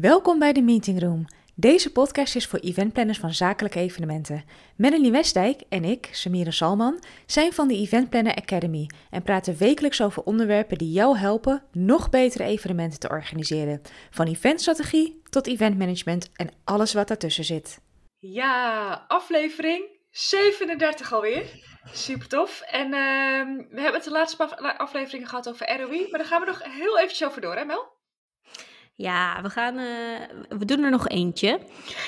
Welkom bij de Meeting Room. Deze podcast is voor eventplanners van zakelijke evenementen. Melanie Westdijk en ik, Samira Salman, zijn van de Event Planner Academy en praten wekelijks over onderwerpen die jou helpen nog betere evenementen te organiseren. Van eventstrategie tot eventmanagement en alles wat daartussen zit. Ja, aflevering 37 alweer. Super tof. En ehm, we hebben het de laatste afleveringen gehad over ROI, maar daar gaan we nog heel eventjes over door, hè Mel? Ja, we, gaan, uh, we doen er nog eentje.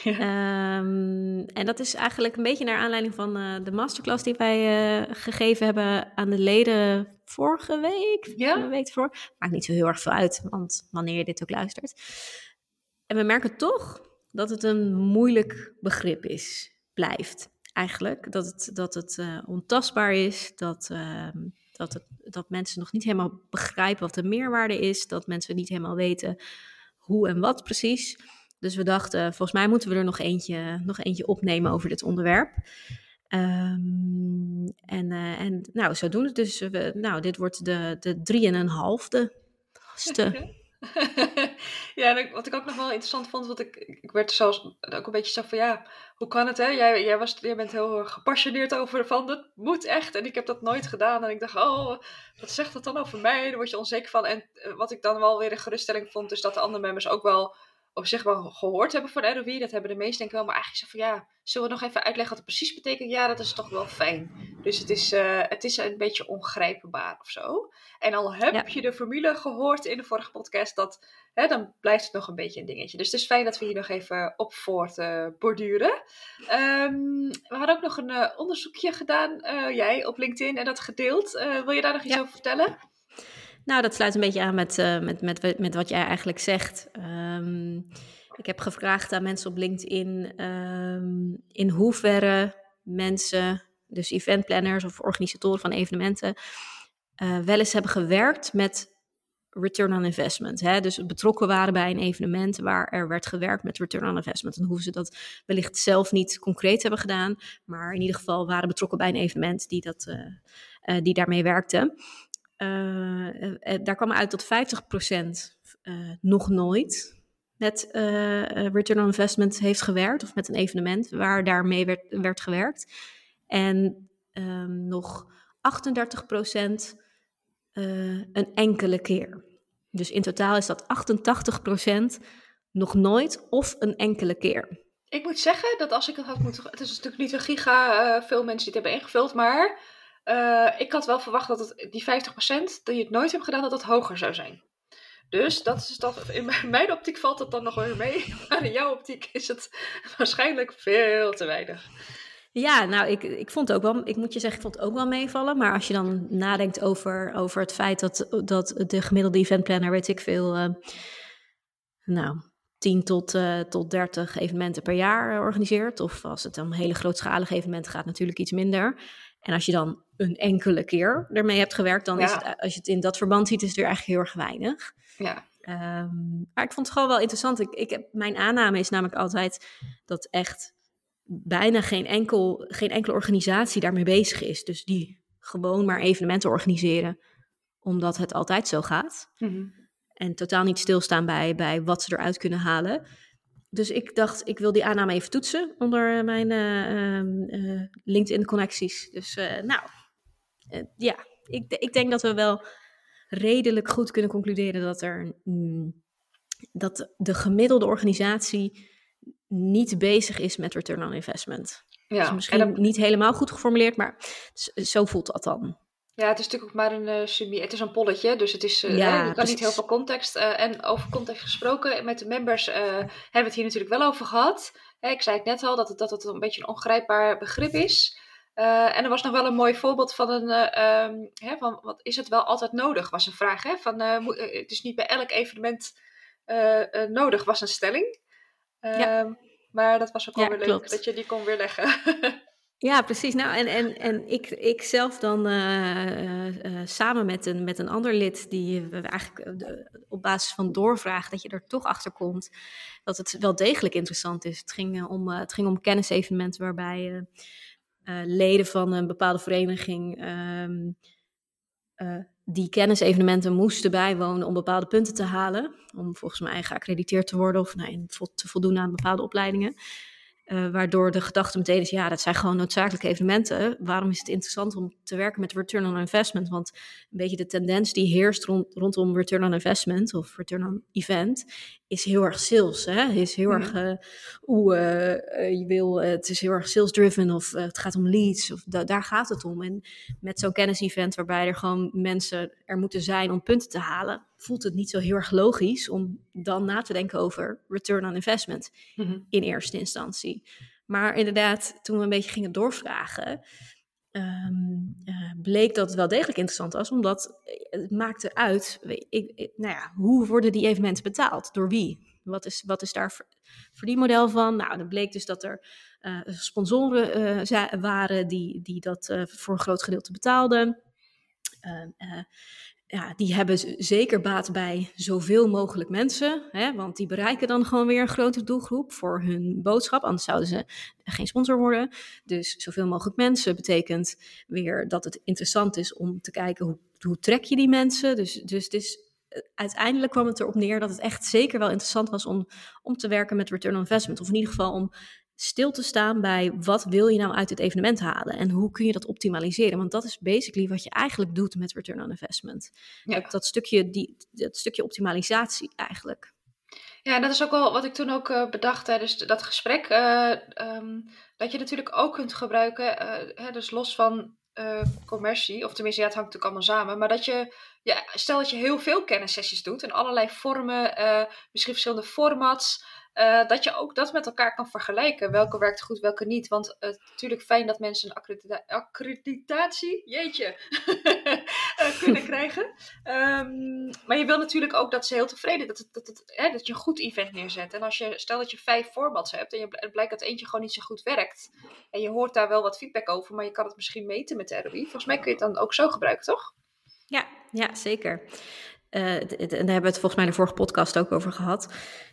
Ehm, en dat is eigenlijk een beetje naar aanleiding van uh, de masterclass die wij uh, gegeven hebben aan de leden vorige week. Ja. Een week ervoor. Maakt niet zo heel erg veel uit, want wanneer je dit ook luistert. En we merken toch dat het een moeilijk begrip is, blijft eigenlijk. Dat het, dat het ontastbaar is, dat, ehm, dat, het, dat mensen nog niet helemaal begrijpen wat de meerwaarde is, dat mensen niet helemaal weten hoe en wat precies. Dus we dachten, volgens mij moeten we er nog eentje, nog eentje opnemen over dit onderwerp. Um, en, uh, en nou, zo doen het dus. We, nou, dit wordt de, de drie en een halfde. ja, en wat ik ook nog wel interessant vond, want ik, ik werd zelfs ook een beetje zo van, ja, hoe kan het hè? Jij, jij, was, jij bent heel gepassioneerd over van, dat moet echt. En ik heb dat nooit gedaan. En ik dacht, oh, wat zegt dat dan over mij? Daar word je onzeker van. En eh, wat ik dan wel weer een geruststelling vond, is dat de andere members ook wel op zich wel gehoord hebben van ROI. Dat hebben de meesten denk ik wel. Maar eigenlijk zo van ja, zullen we nog even uitleggen wat het precies betekent? Ja, dat is toch wel fijn. Dus het is, uh, het is een beetje ongrijpbaar of zo. En al heb je de formule gehoord in de vorige podcast, dat, hè, dan blijft het nog een beetje een dingetje. Dus het is fijn dat we hier nog even op voort uh, borduren. Um, we hadden ook nog een uh, onderzoekje gedaan, jij op LinkedIn, en dat gedeeld. wil je daar nog iets over vertellen? Nou, dat sluit een beetje aan met, uh, met, met, met wat jij eigenlijk zegt. Um, ik heb gevraagd aan mensen op LinkedIn um, in hoeverre mensen, dus eventplanners of organisatoren van evenementen, uh, wel eens hebben gewerkt met return on investment. Hè? Dus betrokken waren bij een evenement waar er werd gewerkt met return on investment. Dan hoeven ze dat wellicht zelf niet concreet hebben gedaan, maar in ieder geval waren betrokken bij een evenement die, dat, uh, die daarmee werkte. Uh, daar kwam uit dat 50% uh, nog nooit met return on investment heeft gewerkt, of met een evenement waar daarmee werd, werd gewerkt. En um, nog 38% een enkele keer. Dus in totaal is dat 88% nog nooit of een enkele keer. Ik moet zeggen dat als ik het had moeten. Het is natuurlijk niet een giga veel mensen die het hebben ingevuld, maar uh, ik had wel verwacht dat het, die 50% die het nooit hebt gedaan, dat het hoger zou zijn. Dus dat is dat, in mijn optiek valt dat dan nog weer mee. Maar in jouw optiek is het waarschijnlijk veel te weinig. Ja, nou, ik, ik vond ook wel, ik moet je zeggen, ik vond het ook wel meevallen. Maar als je dan nadenkt over, over het feit dat, dat de gemiddelde eventplanner, weet ik veel, uh, nou, 10 tot, uh, tot 30 evenementen per jaar organiseert. Of als het om hele grootschalige evenementen gaat, natuurlijk iets minder. En als je dan een enkele keer ermee hebt gewerkt, dan is het, als je het in dat verband ziet, is het weer eigenlijk heel erg weinig. Ja. Um, maar ik vond het gewoon wel interessant. Ik, ik heb, mijn aanname is namelijk altijd dat echt bijna geen, enkel, geen enkele organisatie daarmee bezig is. Dus die gewoon maar evenementen organiseren, omdat het altijd zo gaat. Mm En totaal niet stilstaan bij, bij wat ze eruit kunnen halen. Dus ik dacht, ik wil die aanname even toetsen onder eh, mijn uh, LinkedIn-connecties. Dus nou, ja, ik, ik denk dat we wel redelijk goed kunnen concluderen dat er mm, dat de gemiddelde organisatie niet bezig is met return on investment. Ja, dus misschien niet helemaal goed geformuleerd, maar zo voelt dat dan. Ja, het is natuurlijk ook maar een uh, Het is een polletje, dus het is uh, ja, kan niet heel veel context. Uh, en over context gesproken, met de members hebben we het hier natuurlijk wel over gehad. ik zei het net al, dat het, dat het een beetje een ongrijpbaar begrip is. En er was nog wel een mooi voorbeeld van een, um, hè, van wat is het wel altijd nodig, was een vraag. Hè? Van, het is niet bij elk evenement nodig, was een stelling. Ja. Ehm, maar dat was ook wel weer leuk dat je die kon weerleggen. Ja, precies. Nou, en, en, en ik, ik zelf dan samen met een, met een ander lid, die eigenlijk op basis van doorvraag, dat je er toch achter komt dat het wel degelijk interessant is. Het ging om, het ging om kennisevenementen waarbij leden van een bepaalde vereniging um, die kennisevenementen moesten bijwonen om bepaalde punten te halen. Om volgens mij geaccrediteerd te worden of nou, te voldoen aan bepaalde opleidingen. Uh, waardoor de gedachte meteen is, ja, dat zijn gewoon noodzakelijke evenementen. Waarom is het interessant om te werken met return on investment? Want een beetje de tendens die heerst rond, rondom return on investment of return on event, is heel erg sales. Hè? Is heel erg, uh, oeh, uh, je wil, het is heel erg sales driven of het gaat om leads. Of daar gaat het om. En met zo'n kennis-event waarbij er gewoon mensen er moeten zijn om punten te halen, voelt het niet zo heel erg logisch om dan na te denken over return on investment mhm. in eerste instantie. Maar inderdaad, toen we een beetje gingen doorvragen, ehm, eh, bleek dat het wel degelijk interessant was, omdat het maakte uit, ik, nou ja, hoe worden die evenementen betaald? Door wie? Wat is, wat is daar verdienmodel van? Nou, dan bleek dus dat er uh, sponsoren uh, waren die, die dat voor een groot gedeelte betaalden. Ja, die hebben zeker baat bij zoveel mogelijk mensen. Hè, want die bereiken dan gewoon weer een grote doelgroep voor hun boodschap. Anders zouden ze geen sponsor worden. Dus zoveel mogelijk mensen betekent weer dat het interessant is om te kijken hoe, hoe trek je die mensen. Dus, dus eh, uiteindelijk kwam het erop neer dat het echt zeker wel interessant was om, om te werken met return on investment. Of in ieder geval om stil te staan bij wat wil je nou uit het evenement halen en hoe kun je dat optimaliseren. Want dat is basically wat je eigenlijk doet met return on investment. Ja. Dat, stukje, die, dat stukje optimalisatie eigenlijk. Ja, en dat is ook wel wat ik toen ook uh, bedacht tijdens dat gesprek. Uh, um, dat je natuurlijk ook kunt gebruiken, uh, hè, dus los van commercie, of tenminste, ja, het hangt natuurlijk allemaal samen. Maar dat je, ja, stel dat je heel veel kennissessies doet in allerlei vormen, misschien verschillende formats. Uh, dat je ook dat met elkaar kan vergelijken. Welke werkt goed, welke niet. Want het is natuurlijk fijn dat mensen een accredita accreditatie, jeetje, uh, kunnen krijgen. Um, maar je wil natuurlijk ook dat ze heel tevreden dat, het, dat, het, hè, dat je een goed event neerzet. En als je, stel dat je vijf formats hebt en je, het blijkt dat eentje gewoon niet zo goed werkt. En je hoort daar wel wat feedback over, maar je kan het misschien meten met de ROI. Volgens mij kun je het dan ook zo gebruiken, toch? Ja, ja zeker. Uh, en daar hebben we het volgens mij in de vorige podcast ook over gehad.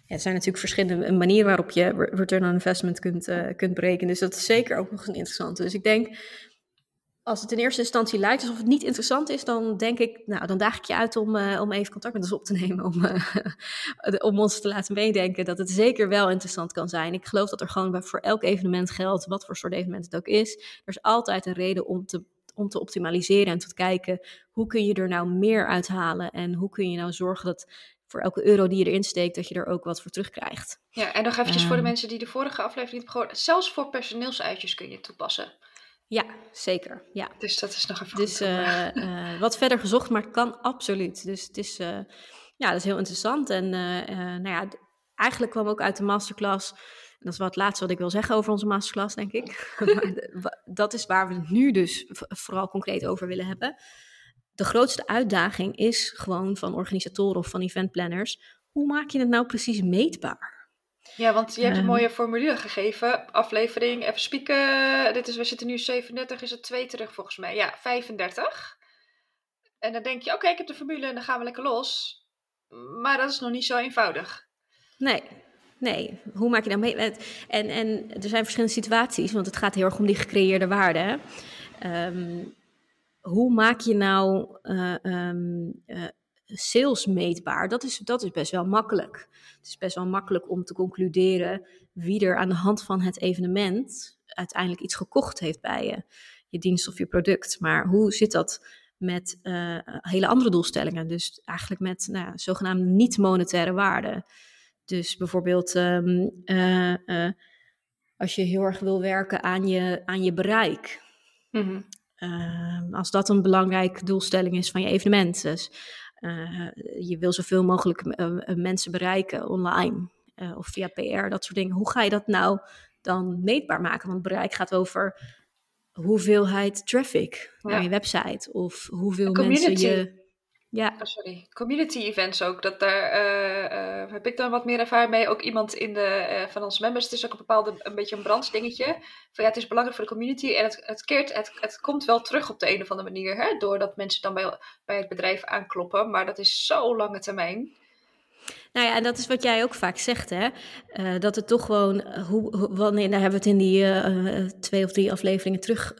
Ja, er zijn natuurlijk verschillende manieren waarop je return on investment kunt, uh, kunt berekenen. Dus dat is zeker ook nog een interessante. Dus ik denk, als het in eerste instantie lijkt alsof het niet interessant is, dan denk ik, nou, dan daag ik je uit om, uh, om even contact met ons op te nemen. Om, om ons te laten meedenken dat het zeker wel interessant kan zijn. Ik geloof dat er gewoon voor elk evenement geldt, wat voor soort evenement het ook is. Er is altijd een reden om te om te optimaliseren en te kijken hoe kun je er nou meer uithalen en hoe kun je nou zorgen dat voor elke euro die je erin steekt, dat je er ook wat voor terugkrijgt. Ja, en nog eventjes voor de ehm. mensen die de vorige aflevering hebben gehoord, zelfs voor personeelsuitjes kun je toepassen. Ja, zeker. Ja. Dus dat is nog even dus, uh, uh, wat verder gezocht, maar het kan absoluut. Dus het is, uh, ja, dat is heel interessant. En nou ja, eigenlijk kwam ook uit de masterclass dat is wat het laatste wat ik wil zeggen over onze masterclass, denk ik. maar dat is waar we het nu dus vooral concreet over willen hebben. De grootste uitdaging is gewoon van organisatoren of van eventplanners. Hoe maak je het nou precies meetbaar? Ja, want je hebt een ehm. mooie formulier gegeven. Aflevering, even spieken. Dit is, we zitten nu 37, is het 2 terug volgens mij. Ja, 35. En dan denk je, oké, ik heb de formule en dan gaan we lekker los. Maar dat is nog niet zo eenvoudig. Nee, Nee, hoe maak je dat mee? En, en er zijn verschillende situaties, want het gaat heel erg om die gecreëerde waarde. Ehm, hoe maak je nou uh, um, uh, sales meetbaar? Dat is, dat is best wel makkelijk. Het is best wel makkelijk om te concluderen wie er aan de hand van het evenement uiteindelijk iets gekocht heeft bij je, je dienst of je product. Maar hoe zit dat met uh, hele andere doelstellingen? Dus eigenlijk met nou, zogenaamde niet-monetaire waarden. Dus bijvoorbeeld ehm, eh, eh, als je heel erg wil werken aan je, aan je bereik. Mhm. Ehm, als dat een belangrijke doelstelling is van je evenement. Dus uh, je wil zoveel mogelijk mensen bereiken online of via PR, dat soort dingen. Hoe ga je dat nou dan meetbaar maken? Want bereik gaat over hoeveelheid traffic naar je website of hoeveel mensen je ja. Oh, sorry. Community events ook. Dat daar uh, uh, heb ik dan wat meer ervaring mee. Ook iemand in de, uh, van onze members. Het is ook een bepaalde, een beetje een brandsdingetje. Van ja, het is belangrijk voor de community. En het, het keert, het, het komt wel terug op de een of andere manier. Hè? Doordat mensen dan bij, bij het bedrijf aankloppen. Maar dat is zo lange termijn. Nou ja, en dat is wat jij ook vaak zegt, hè? Uh, dat het toch gewoon, uh, hoe, hoe, wanneer, daar hebben we het in die uh, twee of drie afleveringen terug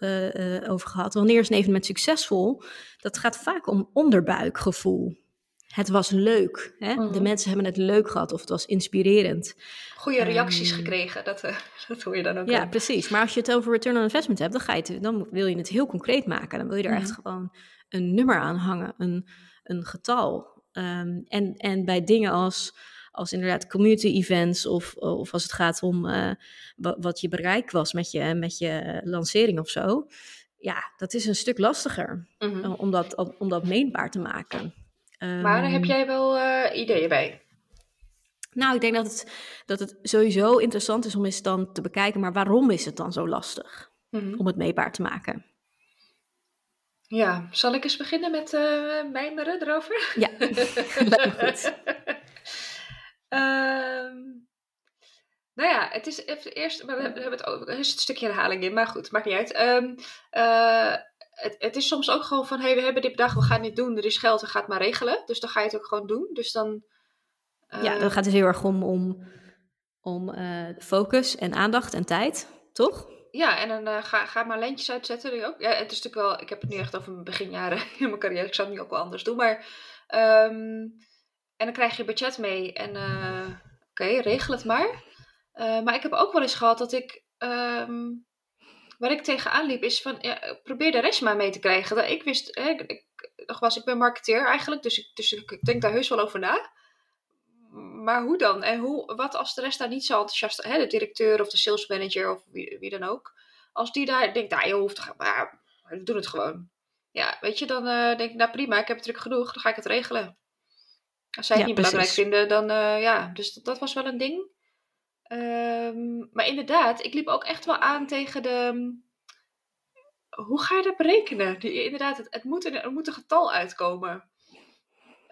over gehad. Wanneer is een evenement succesvol? Dat gaat vaak om onderbuikgevoel. Het was leuk. Hè? Mm. De mensen hebben het leuk gehad of het was inspirerend. Goede reacties um, gekregen, dat, dat hoor je dan ook. Ja, in. precies. Maar als je het over return on investment hebt, dan, ga je het, dan wil je het heel concreet maken. Dan wil je er mm. echt gewoon een nummer aan hangen, een, een getal. Um, en, en bij dingen als, als inderdaad community events of, of als het gaat om uh, wat je bereik was met je, met je lancering of zo. Ja, dat is een stuk lastiger mm -hmm. om, dat, om dat meetbaar te maken. Um, maar heb jij wel uh, ideeën bij? Nou, ik denk dat het, dat het sowieso interessant is om eens dan te bekijken, maar waarom is het dan zo lastig mm -hmm. om het meetbaar te maken? Ja, zal ik eens beginnen met uh, mijmeren erover? Ja, lijkt goed. um, nou ja, het is even eerst, we hebben het over, er is een stukje herhaling in, maar goed, maakt niet uit. Um, uh, het, het, is soms ook gewoon van, hé, hey, we hebben dit bedacht, we gaan dit doen, er is geld, we gaan het maar regelen. Dus dan ga je het ook gewoon doen. Dus dan... Uh, ja, dan gaat het heel erg om, om, om focus en aandacht en tijd, toch? Ja, en dan uh, ga, ga maar lijntjes uitzetten. Die ook. Ja, het is natuurlijk wel, ik heb het nu echt over mijn beginjaren in mijn carrière. Ik zou het nu ook wel anders doen. Maar, um, en dan krijg je budget mee. En uh, oké, regel het maar. Uh, maar ik heb ook wel eens gehad dat ik, um, waar ik tegenaan liep, is van, probeer de rest maar mee te krijgen. Ik wist, hè, ik, ik, ik ben marketeer eigenlijk. Dus ik, dus ik denk daar heus wel over na maar hoe dan? En hoe, wat als de rest daar niet zo enthousiast hè, de directeur of de sales manager of wie, wie dan ook, als die daar denkt, nou joh, toch, ja, we doen het gewoon. Ja, weet je, dan uh, denk ik, nou prima, ik heb het druk genoeg, dan ga ik het regelen. Als zij het ja, niet precies. belangrijk vinden, dan uh, ja, dus dat, dat, was wel een ding. Um, maar inderdaad, ik liep ook echt wel aan tegen de. Hoe ga je dat berekenen? Die, inderdaad, het, het, moet een, er moet een getal uitkomen.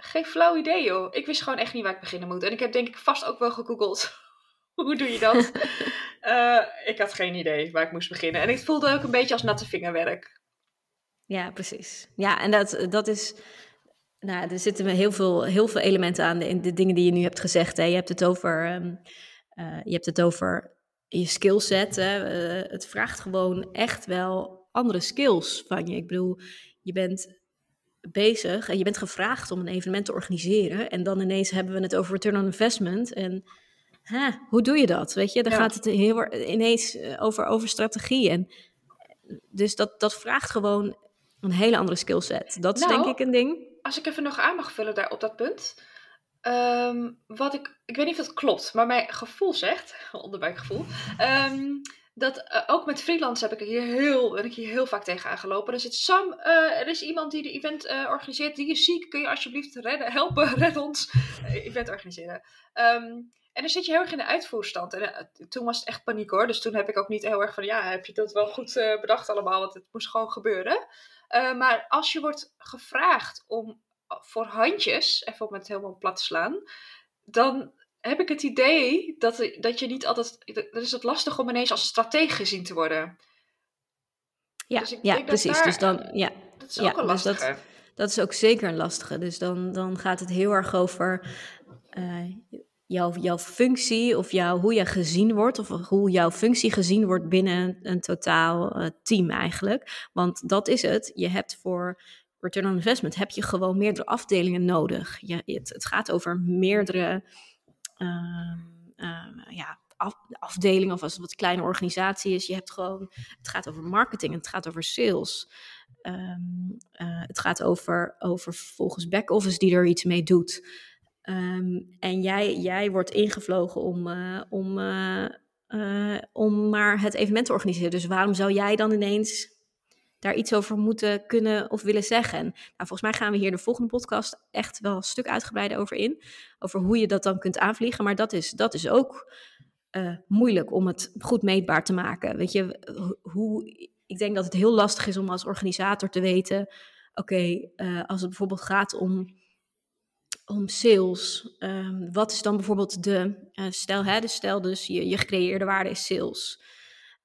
Geen flauw idee, joh. Ik wist gewoon echt niet waar ik beginnen moet. En ik heb denk ik vast ook wel gegoogeld. Hoe doe je dat? uh, ik had geen idee waar ik moest beginnen. En het voelde ook een beetje als natte vingerwerk. Ja, precies. Ja, en dat, dat is... Nou, er zitten heel veel, heel veel elementen aan in de dingen die je nu hebt gezegd. Hè. Je hebt het over... Um, uh, je hebt het over je skillset. Hè. Uh, het vraagt gewoon echt wel andere skills van je. Ik bedoel, je bent bezig en je bent gevraagd om een evenement te organiseren. En dan ineens hebben we het over return on investment. En hè, hoe doe je dat? Weet je, dan ja. gaat het heel ineens eh, over, over strategie. En dus dat, dat vraagt gewoon een hele andere skillset. Dat is nou, denk ik een ding. Als ik even nog aan mag vullen daar op dat punt. Um, wat ik, ik weet niet of dat klopt, maar mijn gevoel zegt, onderbuikgevoel, um, dat uh, ook met freelance heb ik hier heel, ben ik hier heel vaak tegen aangelopen. Er zit Sam, uh, er is iemand die de event uh, organiseert, die is ziek, kun je alsjeblieft redden, helpen, red ons, event organiseren. Um, en dan zit je heel erg in de uitvoerstand. En toen was het echt paniek hoor, dus toen heb ik ook niet heel erg van, ja, heb je dat wel goed bedacht allemaal, want het moest gewoon gebeuren. maar als je wordt gevraagd om voor handjes, even om het helemaal plat te slaan, dan heb ik het idee dat, dat je niet altijd. Dan is het lastig om ineens als stratege gezien te worden. Ja, dus ja precies. Daar, dus dan, ja, dat is ook ja, een lastige. Dus dat, dat, is ook zeker een lastige. Dus dan, dan gaat het heel erg over uh, jouw, jouw functie of jouw, hoe je gezien wordt, of hoe jouw functie gezien wordt binnen een totaal uh, team eigenlijk. Want dat is het. Je hebt voor return on investment heb je gewoon meerdere afdelingen nodig. Je, het, het gaat over meerdere ja, af, afdeling of als het wat kleine organisatie is. Je hebt gewoon, het gaat over marketing, het gaat over sales. Um, uh, het gaat over, over volgens back-office die er iets mee doet. En jij, jij wordt ingevlogen om, uh, om, uh, om maar het evenement te organiseren. Dus waarom zou jij dan ineens daar iets over moeten kunnen of willen zeggen. Nou, volgens mij gaan we hier de volgende podcast echt wel een stuk uitgebreider over in. Over hoe je dat dan kunt aanvliegen. Maar dat is, dat is ook uh, moeilijk om het goed meetbaar te maken. Weet je, hoe, ik denk dat het heel lastig is om als organisator te weten. Oké, uh, als het bijvoorbeeld gaat om om sales. Um, wat is dan bijvoorbeeld de, uh, stel, hè, de stel dus je, je gecreëerde waarde is sales.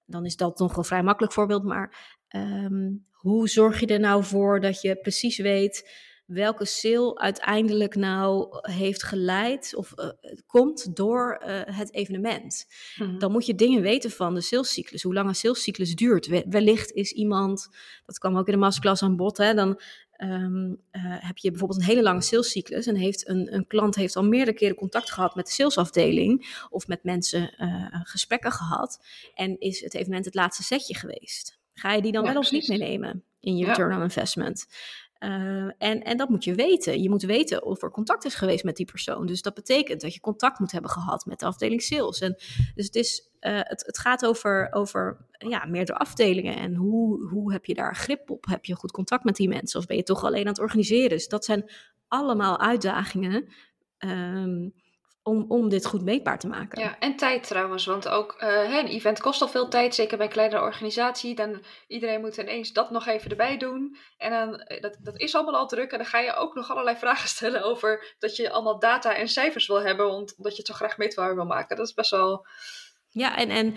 Dan is dat nog een vrij makkelijk voorbeeld, maar Um, hoe zorg je er nou voor dat je precies weet welke sale uiteindelijk nou heeft geleid of uh, komt door uh, het evenement. Mm-hmm. Dan moet je dingen weten van de salescyclus, hoe lang een salescyclus duurt. wellicht is iemand, dat kwam ook in de masterclass aan bod, hè, dan um, uh, heb je bijvoorbeeld een hele lange salescyclus en heeft een, een klant heeft al meerdere keren contact gehad met de salesafdeling of met mensen gesprekken gehad en is het evenement het laatste setje geweest. Ga je die dan ja, wel of niet meenemen in je return on investment? Uh, en, en dat moet je weten. Je moet weten of er contact is geweest met die persoon. Dus dat betekent dat je contact moet hebben gehad met de afdeling sales. En dus het, is, uh, het, het gaat over, over ja, meerdere afdelingen. En hoe, hoe heb je daar grip op? Heb je goed contact met die mensen? Of ben je toch alleen aan het organiseren? Dus dat zijn allemaal uitdagingen. Um, om, om dit goed meetbaar te maken. Ja, en tijd trouwens, want ook uh, een event kost al veel tijd, zeker bij een kleinere organisatie. Dan iedereen moet ineens dat nog even erbij doen. En dan, eh, dat, dat is allemaal al druk en dan ga je ook nog allerlei vragen stellen over dat je allemaal data en cijfers wil hebben, omdat je het zo graag meetbaar wil maken. Dat is best wel... Ja, en, en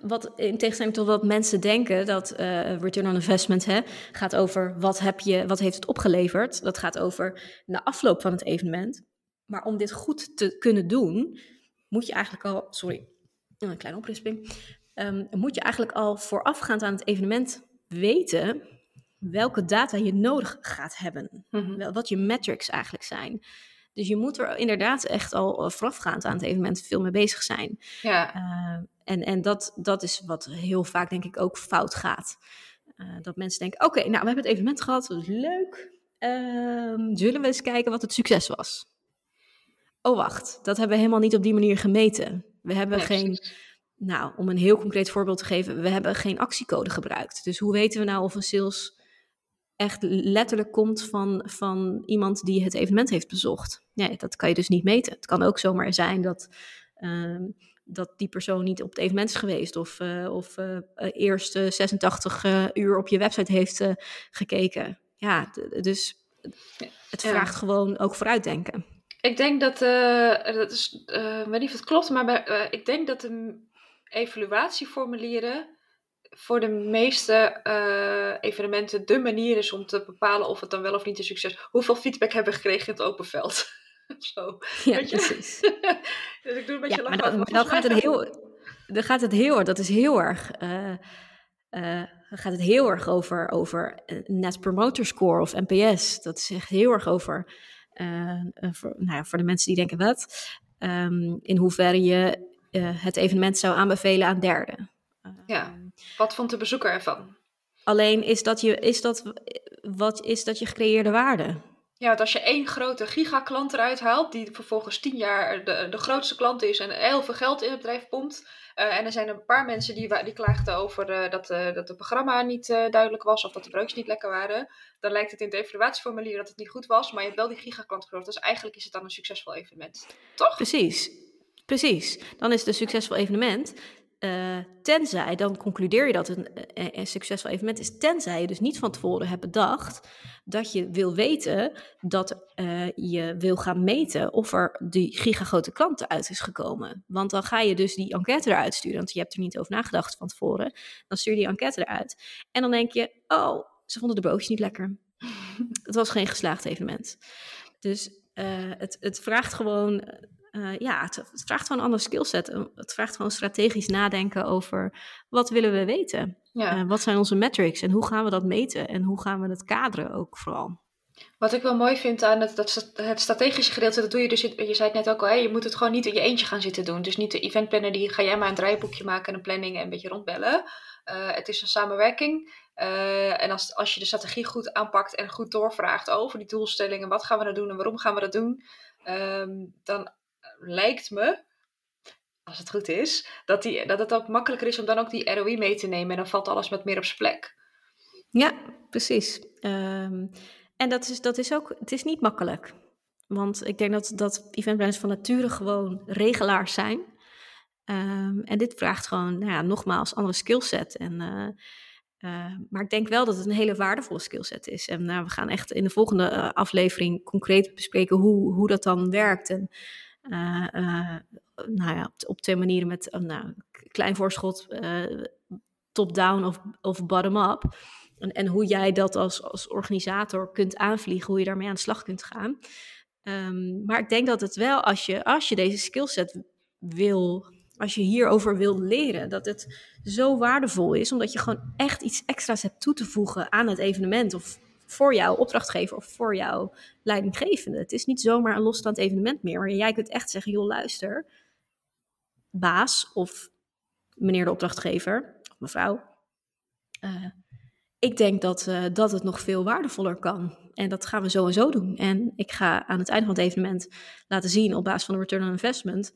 wat in tegenstelling tot wat mensen denken, dat uh, return on investment hè, gaat over wat, heb je, wat heeft het opgeleverd. Dat gaat over na afloop van het evenement. Maar om dit goed te kunnen doen, moet je eigenlijk al, sorry, een kleine oprisping, um, moet je eigenlijk al voorafgaand aan het evenement weten welke data je nodig gaat hebben. Mm-hmm. Wat je metrics eigenlijk zijn. Dus je moet er inderdaad echt al eh, voorafgaand aan het evenement veel mee bezig zijn. Ja. Uh, en en dat, dat is wat heel vaak denk ik ook fout gaat. Uh, dat mensen denken, oké, okay, nou we hebben het evenement gehad, dat is leuk. Uh, zullen we eens kijken wat het succes was? Oh wacht, dat hebben we helemaal niet op die manier gemeten. We hebben geen, nou, om een heel concreet voorbeeld te geven, we hebben geen actiecode gebruikt. Dus hoe weten we nou of een sales echt letterlijk komt van, van iemand die het evenement heeft bezocht? Nee, dat kan je dus niet meten. Het kan ook zomaar zijn dat, uh, dat die persoon niet op het evenement is geweest of, uh, of uh, eerst 86 uur op je website heeft gekeken. Ja, dus het vraagt ja. gewoon ook vooruitdenken. Ik denk dat, uh, dat is, uh, weet niet of het klopt, maar bij, uh, ik denk dat de evaluatieformulieren voor de meeste evenementen de manier is om te bepalen of het dan wel of niet een succes is. Hoeveel feedback hebben we gekregen in het open veld? Zo. Ja, precies. dus ik doe een beetje ja, maar dan, maar dan gaat het heel, dan gaat het heel, dat is heel erg gaat het heel erg over, over Net Promoter Score of NPS. Dat is echt heel erg over voor, nou ja, voor de mensen die denken wat, um, in hoeverre je uh, het evenement zou aanbevelen aan derden. Ja, ehm, wat vond de bezoeker ervan? Alleen is dat je, is dat, wat is dat je gecreëerde waarde? Ja, want als je één grote gigaklant eruit haalt, die vervolgens tien jaar de, de grootste klant is en heel veel geld in het bedrijf pompt, uh, en er zijn een paar mensen die, die klaagden over uh, dat, uh, dat het programma niet duidelijk was of dat de broodjes niet lekker waren. Dan lijkt het in het evaluatieformulier dat het niet goed was, maar je hebt wel die gigaklant groot. Dus eigenlijk is het dan een succesvol evenement. Toch? Precies. Precies. Dan is het een succesvol evenement. Uh, tenzij, dan concludeer je dat een, een, een, succesvol evenement is, tenzij je dus niet van tevoren hebt bedacht dat je wil weten dat uh, je wil gaan meten of er die gigagrote klant eruit is gekomen. Want dan ga je dus die enquête eruit sturen, want je hebt er niet over nagedacht van tevoren. Dan stuur je die enquête eruit en dan denk je, oh, ze vonden de broodjes niet lekker. het was geen geslaagd evenement. Dus uh, het, het vraagt gewoon uh, ja, het, het, vraagt gewoon een ander skillset. Het vraagt gewoon strategisch nadenken over wat willen we weten. Ja. Uh, wat zijn onze metrics en hoe gaan we dat meten en hoe gaan we het kaderen ook vooral. Wat ik wel mooi vind aan het, dat, het strategische gedeelte, dat doe je dus, je zei het net ook al, hè, je moet het gewoon niet in je eentje gaan zitten doen. Dus niet de eventplanner, die ga jij maar een draaiboekje maken en een planning en een beetje rondbellen. Uh, het is een samenwerking. Uh, en als, als je de strategie goed aanpakt en goed doorvraagt over die doelstellingen, wat gaan we nou doen en waarom gaan we dat doen, um, dan lijkt me, als het goed is, dat, die, dat het ook makkelijker is om dan ook die ROI mee te nemen. En dan valt alles met meer op zijn plek. Ja, precies. Um, en dat is, dat is ook, het is niet makkelijk. Want ik denk dat, dat van nature gewoon regelaars zijn. Um, en dit vraagt gewoon, nou ja, nogmaals, andere skillset. En, uh, uh, maar ik denk wel dat het een hele waardevolle skillset is. En nou, we gaan echt in de volgende uh, aflevering concreet bespreken hoe, hoe dat dan werkt. En nou ja, op, twee manieren met uh, nou, klein voorschot, top-down of, of bottom-up. en, en hoe jij dat als, als organisator kunt aanvliegen, hoe je daarmee aan de slag kunt gaan. Ehm, maar ik denk dat het wel, als je, als je deze skillset wil, als je hierover wil leren, dat het zo waardevol is, omdat je gewoon echt iets extra's hebt toe te voegen aan het evenement of voor jouw opdrachtgever of voor jouw leidinggevende. Het is niet zomaar een losstaand evenement meer, maar jij kunt echt zeggen, joh luister, baas of meneer de opdrachtgever of mevrouw, uh, ik denk dat, uh, dat het nog veel waardevoller kan. En dat gaan we zo en zo doen. En ik ga aan het einde van het evenement laten zien op basis van de return on investment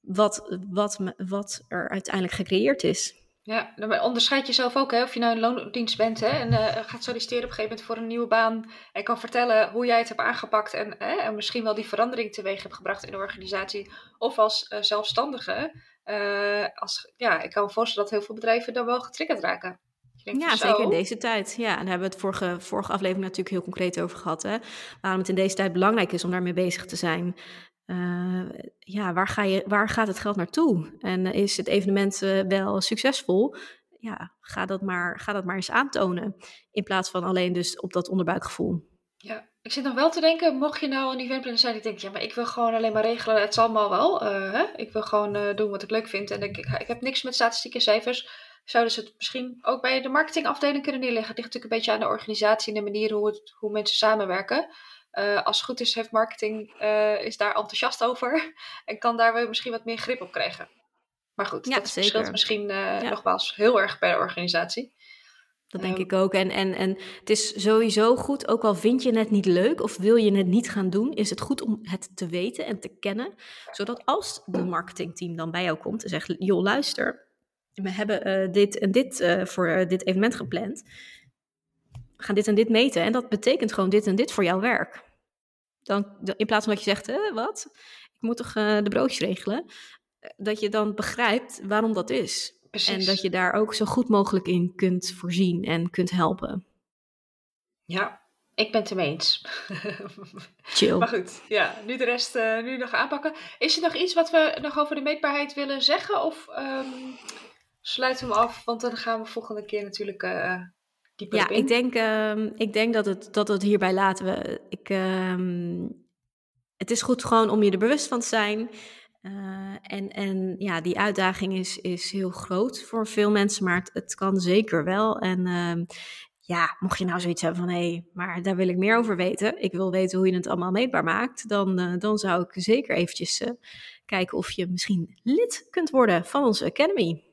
wat, wat, wat er uiteindelijk gecreëerd is. Ja, dan onderscheid jezelf ook, hè, of je nou een loondienst bent hè, en uh, gaat solliciteren op een gegeven moment voor een nieuwe baan en kan vertellen hoe jij het hebt aangepakt en, hè, en misschien wel die verandering teweeg hebt gebracht in de organisatie, of als uh, zelfstandige. Uh, als, ja, ik kan me voorstellen dat heel veel bedrijven dan wel getriggerd raken ja, zeker in deze tijd. Ja, en daar hebben we het vorige, vorige aflevering natuurlijk heel concreet over gehad. Hè? Waarom het in deze tijd belangrijk is om daarmee bezig te zijn. Uh, ja, waar, ga je, waar gaat het geld naartoe? En is het evenement uh, wel succesvol? Ja, ga dat, maar, ga dat maar eens aantonen. In plaats van alleen dus op dat onderbuikgevoel. Ja, ik zit nog wel te denken, mocht je nou een eventplanner zijn die denkt, ja, maar ik wil gewoon alleen maar regelen, het zal allemaal wel. Hè? Ik wil gewoon doen wat ik leuk vind en ik, ik heb niks met statistieke cijfers zouden ze het misschien ook bij de marketingafdeling kunnen neerleggen. Het ligt natuurlijk een beetje aan de organisatie en de manier hoe, het, hoe mensen samenwerken. Uh, als het goed is, heeft marketing uh, is daar enthousiast over en kan daar misschien wat meer grip op krijgen. Maar goed, ja, dat zeker. verschilt misschien uh, ja. nogmaals heel erg per organisatie. Dat denk ik ook. En, en, en het is sowieso goed, ook al vind je het niet leuk of wil je het niet gaan doen, is het goed om het te weten en te kennen. Zodat als de marketingteam dan bij jou komt en zegt, joh luister, we hebben dit en dit voor dit evenement gepland. We gaan dit en dit meten. En dat betekent gewoon dit en dit voor jouw werk. Dan, in plaats van dat je zegt, wat? Ik moet toch de broodjes regelen? Dat je dan begrijpt waarom dat is. Precies. En dat je daar ook zo goed mogelijk in kunt voorzien en kunt helpen. Ja, ik ben het ermee eens. Chill. maar goed, ja, nu de rest nu nog aanpakken. Is er nog iets wat we nog over de meetbaarheid willen zeggen? Of um, sluit hem af, want dan gaan we volgende keer natuurlijk uh, ja, in. ik denk, uh, ik denk dat, het, dat het hierbij laten we. Ik, uh, het is goed gewoon om je er bewust van te zijn. Eh, en, en ja, die uitdaging is, is heel groot voor veel mensen, maar het, het kan zeker wel. En ehm, ja, mocht je nou zoiets hebben van hé, hey, maar daar wil ik meer over weten. Ik wil weten hoe je het allemaal meetbaar maakt. Dan, uh, dan zou ik zeker eventjes uh, kijken of je misschien lid kunt worden van onze Academy.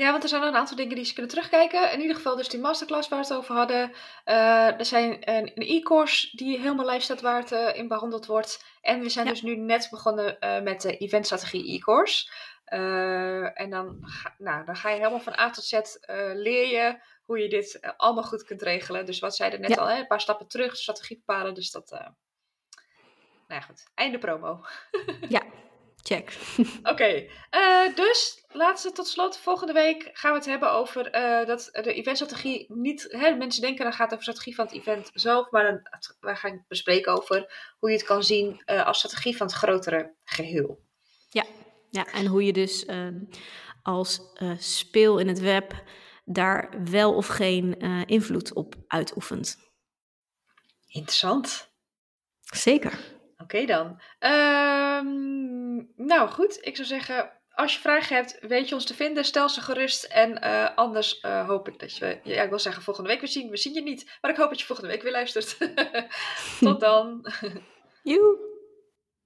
Ja, want er zijn een aantal dingen die ze kunnen terugkijken. In ieder geval dus die masterclass waar we het over hadden. Uh, er zijn een, e-course die helemaal live staat waar het uh, in behandeld wordt. En we zijn ja. dus nu net begonnen uh, met de eventstrategie e-course. en dan ga, nou, dan ga je helemaal van A tot Z leer je hoe je dit allemaal goed kunt regelen. Dus wat zeiden net ja. al, hè, een paar stappen terug, strategie bepalen. Dus dat, nou ja goed, einde promo. ja, check. Oké, okay. dus laatste tot slot. Volgende week gaan we het hebben over uh, dat de eventstrategie niet... Hè, mensen denken dat het gaat over de strategie van het event zelf. Maar dan, we gaan het bespreken over hoe je het kan zien uh, als strategie van het grotere geheel. Ja, ja en hoe je dus als speel in het web daar wel of geen invloed op uitoefent. Interessant. Zeker. Oké okay dan. Um, nou goed, ik zou zeggen, als je vragen hebt, weet je ons te vinden. Stel ze gerust. En uh, anders uh, hoop ik dat je, ja, ik wil zeggen volgende week, we zien, we zien je niet. Maar ik hoop dat je volgende week weer luistert. Tot dan. Joe.